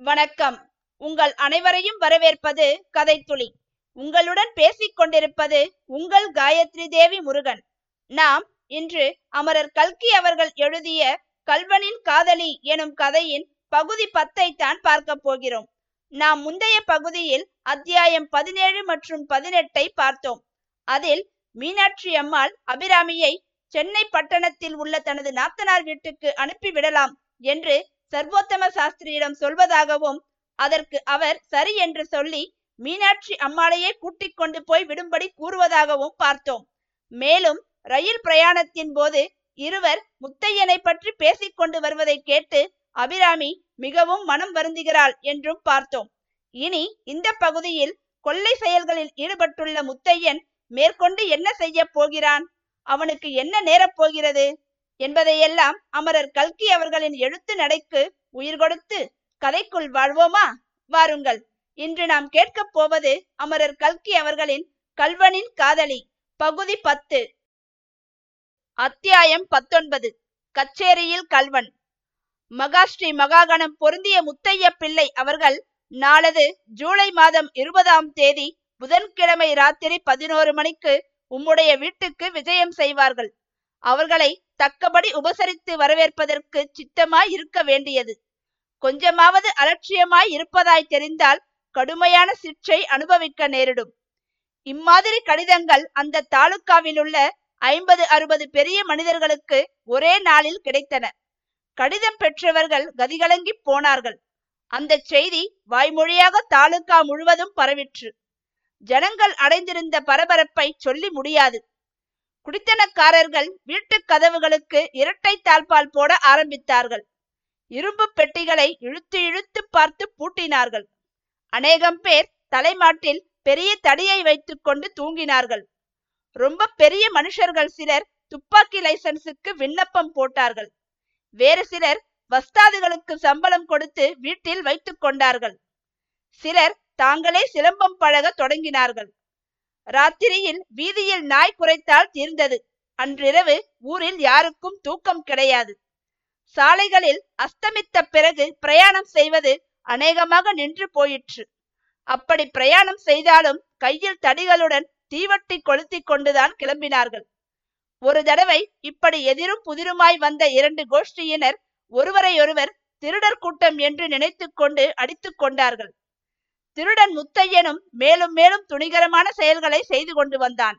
வணக்கம். உங்கள் அனைவரையும் வரவேற்பது கதைத்துளி. உங்களுடன் பேசிக் கொண்டிருப்பது உங்கள் காயத்ரி தேவி முருகன். நாம் இன்று அமரர் கல்கி அவர்கள் எழுதிய கல்வனின் காதலி எனும் கதையின் பகுதி பத்தை தான் பார்க்க போகிறோம். நாம் முந்தைய பகுதியில் அத்தியாயம் பதினேழு மற்றும் பதினெட்டை பார்த்தோம். அதில் மீனாட்சி அம்மாள் அபிராமியை சென்னை பட்டணத்தில் உள்ள தனது நாத்தனார் வீட்டுக்கு அனுப்பிவிடலாம் என்று சர்வோத்தம சாஸ்திரியிடம் சொல்வதாகவும் அதற்கு அவர் சரி என்று சொல்லி மீனாட்சி அம்மாளையே கூட்டிக் கொண்டு போய் விடும்படி கூறுவதாகவும் பார்த்தோம். மேலும் ரயில் பிரயாணத்தின் போது இருவர் முத்தையனை பற்றி பேசிக் கொண்டு வருவதை கேட்டு அபிராமி மிகவும் மனம் வருந்துகிறாள் என்றும் பார்த்தோம். இனி இந்த பகுதியில் கொள்ளை செயல்களில் ஈடுபட்டுள்ள முத்தையன் மேற்கொண்டு என்ன செய்ய போகிறான்? அவனுக்கு என்ன நேரப் போகிறது? என்பதையெல்லாம் அமரர் கல்கி அவர்களின் எழுத்து நடைக்கு உயிர் கொடுத்து கதைக்குள் வாழ்வோமா? வாருங்கள். இன்று நாம் கேட்கப் போவது அமரர் கல்கி அவர்களின் கல்வனின் காதலி பகுதி பத்து. அத்தியாயம் பத்தொன்பது. கச்சேரியில் கல்வன். மகாஸ்ரீ மகாகணம் பொருந்திய முத்தைய பிள்ளை அவர்கள் நாளது ஜூலை மாதம் இருபதாம் தேதி புதன்கிழமை ராத்திரி பதினோரு மணிக்கு உம்முடைய வீட்டுக்கு விஜயம் செய்வார்கள். அவர்களை தக்கபடி உபசரித்து வரவேற்பதற்கு சித்தமாய் இருக்க வேண்டியது. கொஞ்சமாவது அலட்சியமாய் இருப்பதாய் தெரிந்தால் கடுமையான சிற்றை அனுபவிக்க நேரிடும். இம்மாதிரி கடிதங்கள் அந்த தாலுக்காவிலுள்ள ஐம்பது அறுபது பெரிய மனிதர்களுக்கு ஒரே நாளில் கிடைத்தன. கடிதம் பெற்றவர்கள் கதிகலங்கி போனார்கள். அந்த செய்தி வாய்மொழியாக தாலுக்கா முழுவதும் பரவிற்று. ஜனங்கள் அடைந்திருந்த பரபரப்பை சொல்லி முடியாது. குடித்தனக்காரர்கள் வீட்டு கதவுகளுக்கு இரட்டை தாழ்பால் போட ஆரம்பித்தார்கள். இரும்பு பெட்டிகளை இழுத்து இழுத்து பார்த்து பூட்டினார்கள். அநேகம் பேர் தலைமாட்டில் பெரிய தடியை வைத்துக்கொண்டு தூங்கினார்கள். ரொம்ப பெரிய மனுஷர்கள் சிலர் துப்பாக்கி லைசன்ஸுக்கு விண்ணப்பம் போட்டார்கள். வேறு சிலர் வஸ்தாதுகளுக்கு சம்பளம் கொடுத்து வீட்டில் வைத்துக் கொண்டார்கள். சிலர் தாங்களே சிலம்பம் பழக தொடங்கினார்கள். ராத்திரியில் வீதியில் நாய் குறைத்தால் தீர்ந்தது. அன்றிரவு ஊரில் யாருக்கும் தூக்கம் கிடையாது. சாலைகளில் அஸ்தமித்த பிறகு பிரயாணம் செய்வது அநேகமாக நின்று போயிற்று. அப்படி பிரயாணம் செய்தாலும் கையில் தடிகளுடன் தீவட்டி கொளுத்தி கொண்டுதான் கிளம்பினார்கள். ஒரு தடவை இப்படி எதிரும் புதிருமாய் வந்த இரண்டு கோஷ்டியினர் ஒருவரையொருவர் திருடர் கூட்டம் என்று நினைத்து கொண்டு அடித்துக் கொண்டார்கள். திருடன் முத்தையனும் மேலும் மேலும் துணிகரமான செயல்களை செய்து கொண்டு வந்தான்.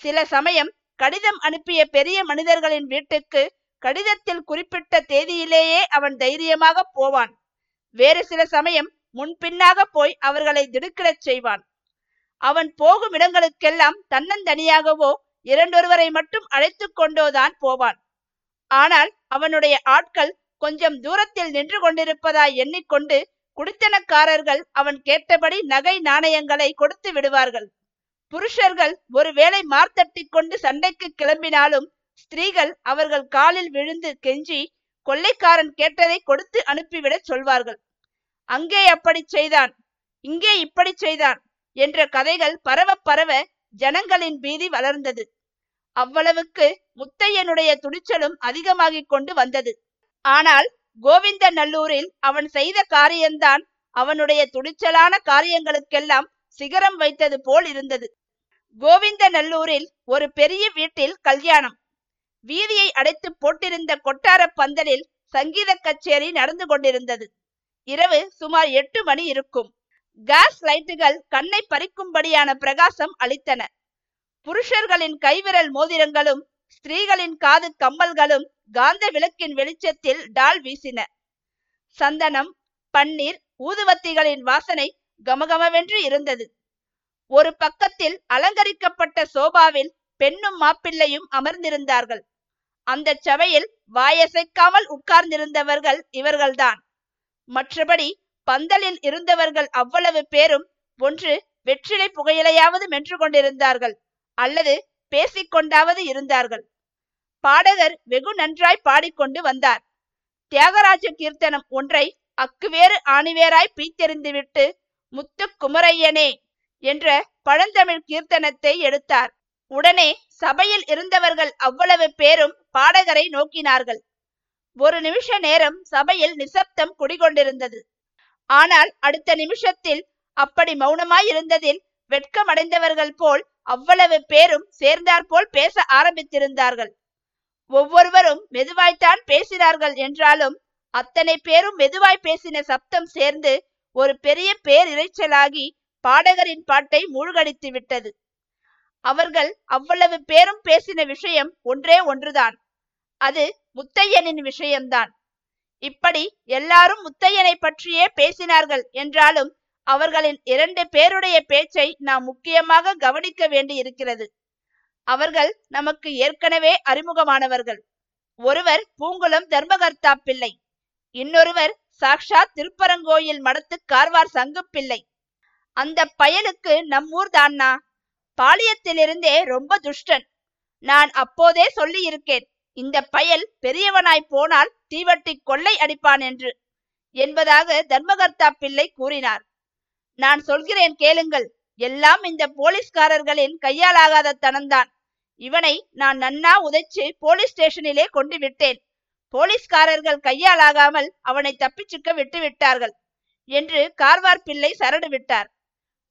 சில சமயம் கடிதம் அனுப்பிய பெரிய மனிதர்களின் வீட்டுக்கு கடிதத்தில் குறிப்பிட்ட தேதியிலேயே அவன் தைரியமாக போவான். வேறு சில சமயம் முன்பின்னாக போய் அவர்களை திடுக்கிடச் செய்வான். அவன் போகும் இடங்களுக்கெல்லாம் தன்னந்தனியாகவோ இரண்டொருவரை மட்டும் அழைத்து கொண்டோதான் போவான். ஆனால் அவனுடைய ஆட்கள் கொஞ்சம் தூரத்தில் நின்று கொண்டிருப்பதாய் எண்ணிக்கொண்டு குடித்தனக்காரர்கள் அவன் கேட்டபடி நகை நாணயங்களை கொடுத்து விடுவார்கள். புருஷர்கள் ஒருவேளை மார்த்தட்டி கொண்டு சண்டைக்கு கிளம்பினாலும் ஸ்திரீகள் அவர்கள் காலில் விழுந்து கெஞ்சி கொள்ளைக்காரன் கேட்டதை கொடுத்து அனுப்பிவிடச் சொல்வார்கள். அங்கே அப்படி செய்தான் இங்கே இப்படி செய்தான் என்ற கதைகள் பரவ பரவ ஜனங்களின் பீதி வளர்ந்தது. அவ்வளவுக்கு முத்தையனுடைய துணிச்சலும் அதிகமாகிக் கொண்டு வந்தது. ஆனால் கோவிந்த நல்லூரில் அவன் செய்த காரியம்தான் அவனுடைய துணிச்சலான காரியங்களுக்கெல்லாம் சிகரம் வைத்தது போல் இருந்தது. கோவிந்த நல்லூரில் ஒரு பெரிய வீட்டில் கல்யாணம். வீதியை அடைத்து போட்டிருந்த கொட்டார பந்தலில் சங்கீத கச்சேரி நடந்து கொண்டிருந்தது. இரவு சுமார் எட்டு மணி இருக்கும். கேஸ் லைட்டுகள் கண்ணை பறிக்கும்படியான பிரகாசம் அளித்தன. புருஷர்களின் கைவிரல் மோதிரங்களும் ஸ்திரீகளின் காது கம்மல்களும் காந்த விளக்கின் வெளிச்சத்தில் டால் வீசின. சந்தனம் பன்னீர் ஊதுவத்திகளின் வாசனை கமகமவென்று இருந்தது. ஒரு பக்கத்தில் அலங்கரிக்கப்பட்ட சோபாவில் பெண்ணும் மாப்பிள்ளையும் அமர்ந்திருந்தார்கள். அந்த சபையில் வாயசைக்காமல் உட்கார்ந்திருந்தவர்கள் இவர்கள்தான். மற்றபடி பந்தலில் இருந்தவர்கள் அவ்வளவு பேரும் ஒன்று வெற்றிலை புகையிலையாவது மென்று கொண்டிருந்தார்கள் அல்லது பேசிக்கொண்டாவது இருந்தார்கள். பாடகர் வெகு நன்றாய் பாடிக்கொண்டு வந்தார். தியாகராஜ கீர்த்தனம் ஒன்றை அக்குவேறு ஆணிவேராய் பீத்தெறிந்துவிட்டு முத்து குமரையனே என்ற பழந்தமிழ் கீர்த்தனத்தை எடுத்தார். உடனே சபையில் இருந்தவர்கள் அவ்வளவு பேரும் பாடகரை நோக்கினார்கள். ஒரு நிமிஷ நேரம் சபையில் நிசப்தம் குடிகொண்டிருந்தது. ஆனால் அடுத்த நிமிஷத்தில் அப்படி மௌனமாயிருந்ததில் வெட்கமடைந்தவர்கள் போல் அவ்வளவு பேரும் சேர்ந்தாற்போல் பேச ஆரம்பித்திருந்தார்கள். ஒவ்வொருவரும் மெதுவாய்த்தான் பேசினார்கள் என்றாலும் அத்தனை பேரும் மெதுவாய் பேசின சப்தம் சேர்ந்து ஒரு பெரிய பேரிரைச்சலாகி பாடகரின் பாட்டை மூழ்கடித்து விட்டது. அவர்கள் அவ்வளவு பேரும் பேசின விஷயம் ஒன்றே ஒன்றுதான். அது முத்தையனின் விஷயம்தான். இப்படி எல்லாரும் முத்தையனை பற்றியே பேசினார்கள் என்றாலும் அவர்களின் இரண்டு பேருடைய பேச்சை நாம் முக்கியமாக கவனிக்க வேண்டி இருக்கிறது அவர்கள் நமக்கு ஏற்கனவே அறிமுகமானவர்கள். ஒருவர் பூங்குளம் தர்மகர்த்தா பிள்ளை இன்னொருவர் சாக்ஷா திருப்பரங்கோயில் மடத்து கார்வார் சங்கு பிள்ளை அந்த பயலுக்கு நம்மூர் தான்னா? பாளையத்திலிருந்தே ரொம்ப துஷ்டன். நான் அப்போதே சொல்லி இருக்கேன் இந்த பயல் பெரியவனாய் போனால் தீவட்டி கொள்ளை அடிப்பான் என்று என்பதாக தர்மகர்த்தா பிள்ளை கூறினார். நான் சொல்கிறேன் கேளுங்கள் எல்லாம் இந்த போலீஸ்காரர்களின் கையாலாகாத தனம்தான். இவனை நான் நன்னா உதைச்சு போலீஸ் ஸ்டேஷனிலே கொண்டு விட்டேன். போலீஸ்காரர்கள் கையாலாகாமல் அவனை தப்பிச்சுக்க விட்டு விட்டார்கள் என்று கார்வார் பிள்ளை சரடு விட்டார்.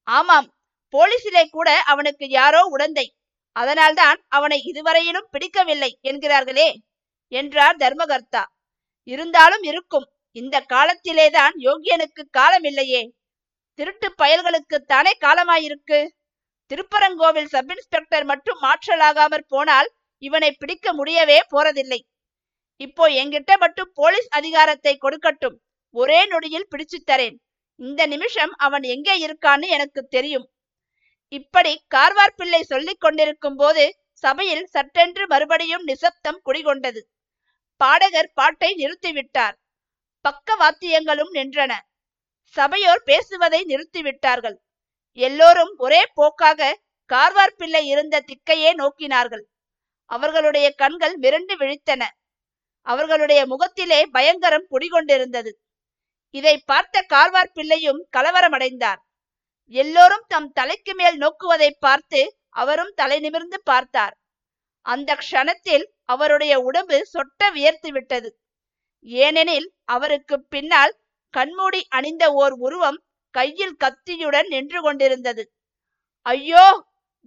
ஆமாம் போலீசிலே கூட அவனுக்கு யாரோ உடந்தை. அதனால்தான் அவனை இதுவரையிலும் பிடிக்கவில்லை என்கிறார்களே என்றார் தர்மகர்த்தா. இருந்தாலும் இருக்கும் இந்த காலத்திலேதான் யோகியனுக்கு காலமில்லையே. திருட்டு பயல்களுக்குத்தானே காலமாயிருக்கு? திருப்பரங்கோவில் சப் இன்ஸ்பெக்டர் மட்டும் மாற்றலாகாமற் போனால் இவனை பிடிக்க முடியவே போறதில்லை. இப்போ என்கிட்ட மட்டும் போலீஸ் அதிகாரத்தை கொடுக்கட்டும். ஒரே நொடியில் பிடிச்சு தரேன். இந்த நிமிஷம் அவன் எங்கே இருக்கான்னு எனக்கு தெரியும். இப்படி கார்வார் பிள்ளை சொல்லிக் கொண்டிருக்கும் போது சபையில் சட்டென்று மறுபடியும் நிசப்தம் குடிகொண்டது. பாடகர் பாட்டை நிறுத்திவிட்டார். பக்க வாத்தியங்களும் நின்றன. சபையோர் பேசுவதை நிறுத்திவிட்டார்கள். எல்லோரும் ஒரே போக்காக கார்வார் பிள்ளை இருந்த திக்கையே நோக்கினார்கள். அவர்களுடைய கண்கள் மிரண்டு விழித்தன. அவர்களுடைய முகத்திலே பயங்கரம் குடிகொண்டிருந்தது இதை பார்த்த கார்வார் பிள்ளையும் கலவரமடைந்தார். எல்லோரும் தம் தலைக்கு மேல் நோக்குவதை பார்த்து அவரும் தலை நிமிர்ந்து பார்த்தார். அந்த க்ஷணத்தில் அவருடைய உடம்பு சொட்ட வியர்த்து விட்டது. ஏனெனில் அவருக்கு பின்னால் கண்மூடி அணிந்த ஓர் உருவம் கையில் கத்தியுடன் நின்று கொண்டிருந்தது. ஐயோ!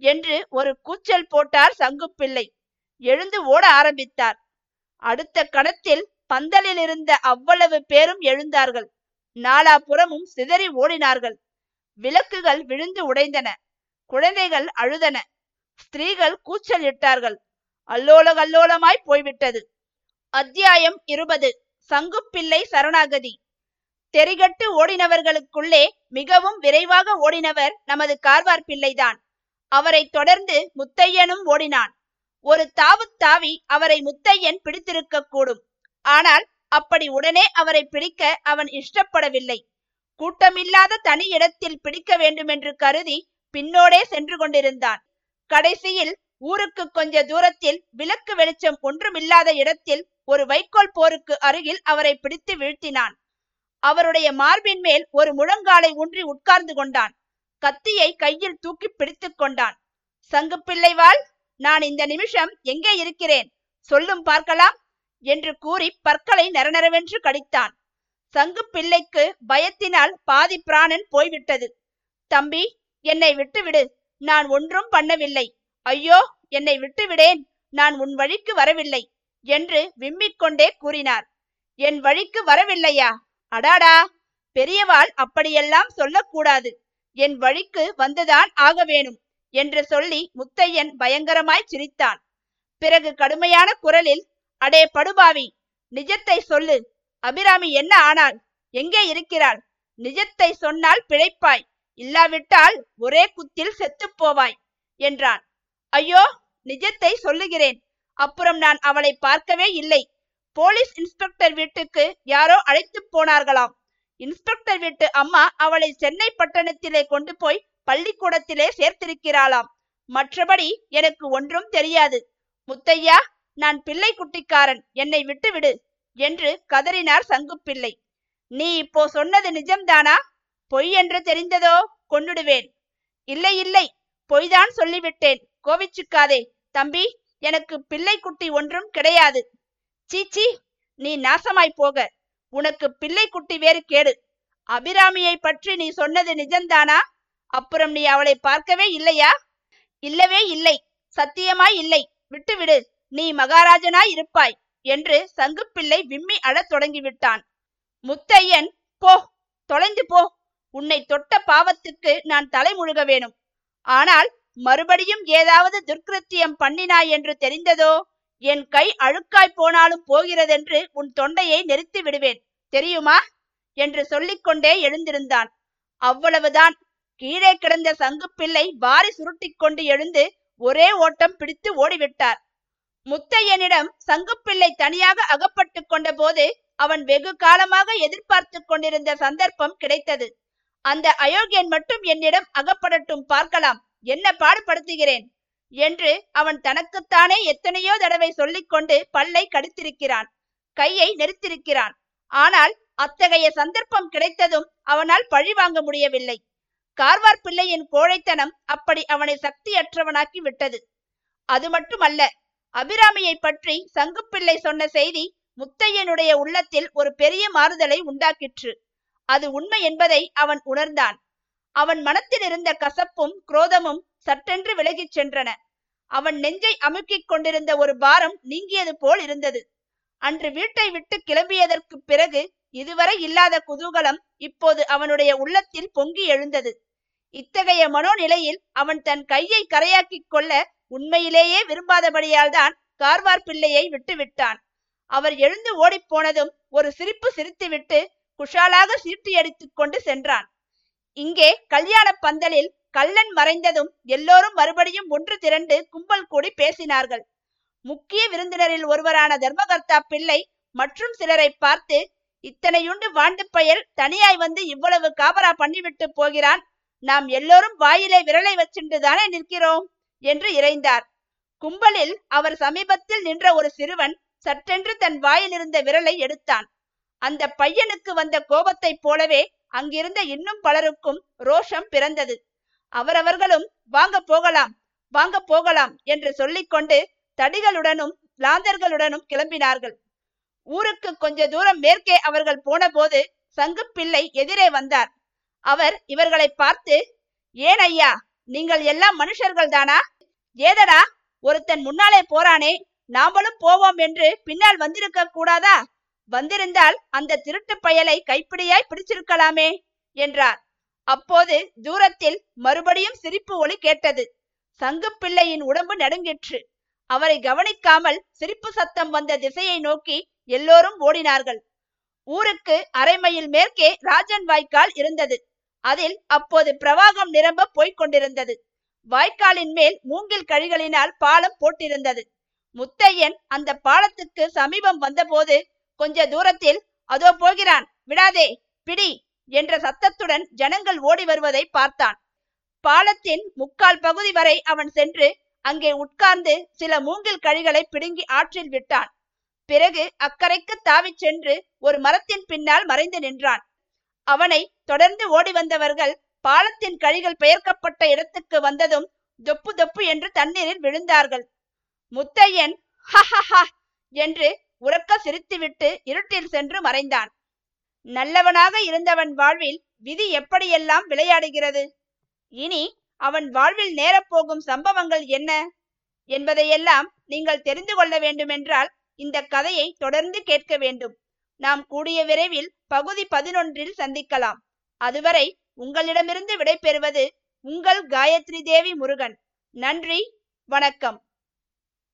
என்று ஒரு கூச்சல் போட்டார் சங்குப்பிள்ளை. எழுந்து ஓட ஆரம்பித்தார். அடுத்த கணத்தில் பந்தலில் இருந்த அவ்வளவு பேரும் எழுந்தார்கள். நாலாபுறமும் சிதறி ஓடினார்கள். விளக்குகள் விழுந்து உடைந்தன. குழந்தைகள் அழுதன. ஸ்திரீகள் கூச்சல் இட்டார்கள் அல்லோல கல்லோலமாய் போய்விட்டது. அத்தியாயம் இருபது. சங்குப்பிள்ளை சரணாகதி. தெரிகட்டு ஓடினவர்களுக்குள்ளே மிகவும் விரைவாக ஓடினவர் நமது கார்வார் பிள்ளைதான். அவரை தொடர்ந்து முத்தையனும் ஓடினான். ஒரு தாவு தாவி அவரை முத்தையன் பிடித்திருக்க கூடும். ஆனால் அப்படி உடனே அவரை பிடிக்க அவன் இஷ்டப்படவில்லை. கூட்டமில்லாத தனி இடத்தில் பிடிக்க வேண்டுமென்று கருதி பின்னோடே சென்று கொண்டிருந்தான். கடைசியில் ஊருக்கு கொஞ்ச தூரத்தில் விளக்கு வெளிச்சம் ஒன்றுமில்லாத இடத்தில் ஒரு வைக்கோல் போருக்கு அருகில் அவரை பிடித்து வீழ்த்தினான். அவருடைய மார்பின் மேல் ஒரு முழங்காலை ஊன்றி உட்கார்ந்து கொண்டான். கத்தியை கையில் தூக்கி பிடித்து கொண்டான். சங்குப்பிள்ளைவாள் நான் இந்த நிமிஷம் எங்கே இருக்கிறேன்? சொல்லும் பார்க்கலாம்? என்று கூறி பற்களை நரநரவென்று கடித்தான். சங்கு பிள்ளைக்கு பயத்தினால் பாதி பிராணன் போய்விட்டது. தம்பி என்னை விட்டுவிடு. நான் ஒன்றும் பண்ணவில்லை. ஐயோ என்னை விட்டுவிடேன். நான் உன் வழிக்கு வரவில்லை என்று விம்மிக்கொண்டே கூறினார். என் வழிக்கு வரவில்லையா? அடாடா பெரியவாள் அப்படியெல்லாம் சொல்லக்கூடாது. என் வழிக்கு வந்துதான் ஆக வேணும் என்று சொல்லி முத்தையன் பயங்கரமாய் சிரித்தான். பிறகு கடுமையான குரலில் அடே படுபாவி நிஜத்தை சொல்லு. அபிராமி என்ன ஆனாள்? எங்கே இருக்கிறாள்? நிஜத்தை சொன்னால் பிழைப்பாய். இல்லாவிட்டால் ஒரே குத்தில் செத்துப் போவாய் என்றான். ஐயோ நிஜத்தை சொல்லுகிறேன். அப்புறம் நான் அவளை பார்க்கவே இல்லை. போலீஸ் இன்ஸ்பெக்டர் வீட்டுக்கு யாரோ அழைத்து போனார்களாம். இன்ஸ்பெக்டர் வீட்டு அம்மா அவளை சென்னை பட்டணத்திலே கொண்டு போய் பள்ளிக்கூடத்திலே சேர்த்திருக்கிறாளாம். மற்றபடி எனக்கு ஒன்றும் தெரியாது. முத்தையா நான் பிள்ளை குட்டிக்காரன் என்னை விட்டுவிடு என்று கதறினார் சங்குப்பிள்ளை. நீ இப்போ சொன்னது நிஜம்தானா? பொய் என்று தெரிந்ததோ? கொன்னுடுவேன். இல்லை இல்லை. பொய்தான் சொல்லிவிட்டேன். கோவிச்சுக்காதே தம்பி எனக்கு பிள்ளை குட்டி ஒன்றும் கிடையாது. சீச்சி நீ நாசமாய் போக. உனக்கு பிள்ளை குட்டி வேறு கேடு. அபிராமியை பற்றி நீ சொன்னது நிஜம்தானா? அப்புறம் நீ அவளை பார்க்கவே இல்லையா? இல்லவே இல்லை. சத்தியமாய் இல்லை. விட்டுவிடு. நீ மகாராஜனாய் இருப்பாய் என்று சங்குப்பிள்ளை விம்மி அழத் தொடங்கிவிட்டான். முத்தையன் போ தொலைந்து போ. உன்னை தொட்ட பாவத்துக்கு நான் தலைமுழுக வேணும். ஆனால் மறுபடியும் ஏதாவது துர்க்கிருத்தியம் பண்ணினாய் என்று தெரிந்ததோ? என் கை அழுக்காய் போனாலும் போகிறதென்று உன் தொண்டையை நெரித்து விடுவேன். தெரியுமா? என்று சொல்லிக்கொண்டே எழுந்திருந்தான். அவ்வளவுதான். கீழே கிடந்த சங்குப்பிள்ளை வாரி சுருட்டிக் கொண்டு எழுந்து ஒரே ஓட்டம் பிடித்து ஓடிவிட்டார். முத்தையனிடம் சங்குப்பிள்ளை தனியாக அகப்பட்டு கொண்ட போது அவன் வெகு காலமாக எதிர்பார்த்து கொண்டிருந்த சந்தர்ப்பம் கிடைத்தது. அந்த அயோக்கியன் மட்டும் என்னிடம் அகப்படட்டும் பார்க்கலாம். என்ன பாடுபடுத்துகிறேன்? என்று அவன் தனக்குத்தானே எத்தனையோ தடவை சொல்லிக்கொண்டு பல்லை கடித்திருக்கிறான் கையை நெரித்திருக்கிறான். ஆனால் அத்தகைய சந்தர்ப்பம் கிடைத்ததும் அவனால் பழி வாங்க முடியவில்லை. கார்வார் பிள்ளையின் கோழைத்தனம் அப்படி அவனை சக்தியற்றவனாக்கி விட்டது. அது மட்டுமல்ல அபிராமியை பற்றி சங்குப்பிள்ளை சொன்ன செய்தி முத்தையனுடைய உள்ளத்தில் ஒரு பெரிய மாறுதலை உண்டாக்கிற்று. அது உண்மை என்பதை அவன் உணர்ந்தான். அவன் மனத்தில் இருந்த கசப்பும் குரோதமும் சட்டென்று விலகிச் சென்றன. அவன் நெஞ்சை அமுக்கிக் கொண்டிருந்த ஒரு பாரம் நீங்கியது போல் இருந்தது. அன்று வீட்டை விட்டு கிளம்பியதற்கு பிறகு இதுவரை இல்லாத குதூகலம் இப்போது அவனுடைய உள்ளத்தில் பொங்கி எழுந்தது. இத்தகைய மனோநிலையில் அவன் தன் கையை கரையாக்கிக் கொள்ள உண்மையிலேயே விரும்பாதபடியால் தான் கார்வார் பிள்ளையை விட்டுவிட்டான். அவர் எழுந்து ஓடிப்போனதும் ஒரு சிரிப்பு சிரித்துவிட்டு குஷாலாக சீட்டியடித்துக் கொண்டு சென்றான். இங்கே கல்யாண பந்தலில் கள்ளன் மறைந்ததும் எல்லோரும் மறுபடியும் ஒன்று திரண்டு கும்பல் கூடி பேசினார்கள். முக்கிய விருந்தினரில் ஒருவரான தர்மகர்த்தா பிள்ளை மற்றும் சிலரை பார்த்து இத்தனையுண்டு வாண்டு பயல் தனியாய் வந்து இவ்வளவு காபரா பண்ணிவிட்டு போகிறான். நாம் எல்லோரும் வாயிலே விரலை வச்சுண்டு தானே நிற்கிறோம் என்று இறைந்தார். கும்பலில் அவர் சமீபத்தில் நின்ற ஒரு சிறுவன் சற்றென்று தன் வாயில் இருந்த விரலை எடுத்தான். அந்த பையனுக்கு வந்த கோபத்தைப் போலவே அங்கிருந்த இன்னும் பலருக்கும் ரோஷம் பிறந்தது. அவரவர்களும் வாங்க போகலாம் வாங்க போகலாம் என்று சொல்லிக்கொண்டு தடிகளுடனும் லாந்தர்களுடனும் கிளம்பினார்கள். ஊருக்கு கொஞ்ச தூரம் மேற்கே அவர்கள் போனபோது சங்குப்பிள்ளை எதிரே வந்தார். அவர் இவர்களை பார்த்து ஏன் ஐயா நீங்கள் எல்லாம் மனுஷர்கள் தானா ஏதடா ஒருத்தன் முன்னாலே போறானே நாமளும் போவோம் என்று பின்னால் வந்திருக்க கூடாதா? வந்திருந்தால் அந்த திருட்டு பயலை கைப்பிடியாய் பிடிச்சிருக்கலாமே என்றார். அப்போது தூரத்தில் மறுபடியும் சிரிப்பு ஒலி கேட்டது. சங்குப்பிள்ளையின் உடம்பு நடுங்கிற்று. அவரை கவனிக்காமல் சிரிப்பு சத்தம் வந்த திசையை நோக்கி எல்லோரும் ஓடினார்கள். ஊருக்கு அரை மைல் மேற்கே ராஜன் வாய்க்கால் இருந்தது. அதில் அப்போது பிரவாகம் நிரம்ப போய்க் கொண்டிருந்தது. வாய்க்காலின் மேல் மூங்கில் கழிகளினால் பாலம் போட்டிருந்தது. முத்தையன் அந்த பாலத்துக்கு சமீபம் வந்தபோது கொஞ்ச தூரத்தில் அதோ போகிறான் விடாதே பிடி என்ற சத்தத்துடன் ஜனங்கள் ஓடி வருவதை பார்த்தான். பாலத்தின் முக்கால் பகுதி வரை அவன் சென்று அங்கே உட்கார்ந்து சில மூங்கில் கழிகளை பிடுங்கி ஆற்றில் விட்டான். பிறகு அக்கறைக்கு தாவிச் சென்று ஒரு மரத்தின் பின்னால் மறைந்து நின்றான். அவனை தொடர்ந்து ஓடி வந்தவர்கள் பாலத்தின் கழிகள் பெயர்க்கப்பட்ட இடத்துக்கு வந்ததும் தொப்பு தொப்பு என்று தண்ணீரில் விழுந்தார்கள். முத்தையன் ஹஹஹா என்று உறக்க சிரித்துவிட்டு இருட்டில் சென்று மறைந்தான். நல்லவனாக இருந்தவன் வாழ்வில் விதி எப்படியெல்லாம் விளையாடுகிறது? இனி அவன் வாழ்வில் நேரப்போகும் சம்பவங்கள் என்ன? என்பதையெல்லாம் நீங்கள் தெரிந்து கொள்ள வேண்டுமென்றால் இந்த கதையை தொடர்ந்து கேட்க வேண்டும். நாம் கூடிய விரைவில் பகுதி பதினொன்றில் சந்திக்கலாம். அதுவரை உங்களிடமிருந்து விடைபெறுவது உங்கள் காயத்ரி தேவி முருகன். நன்றி வணக்கம்.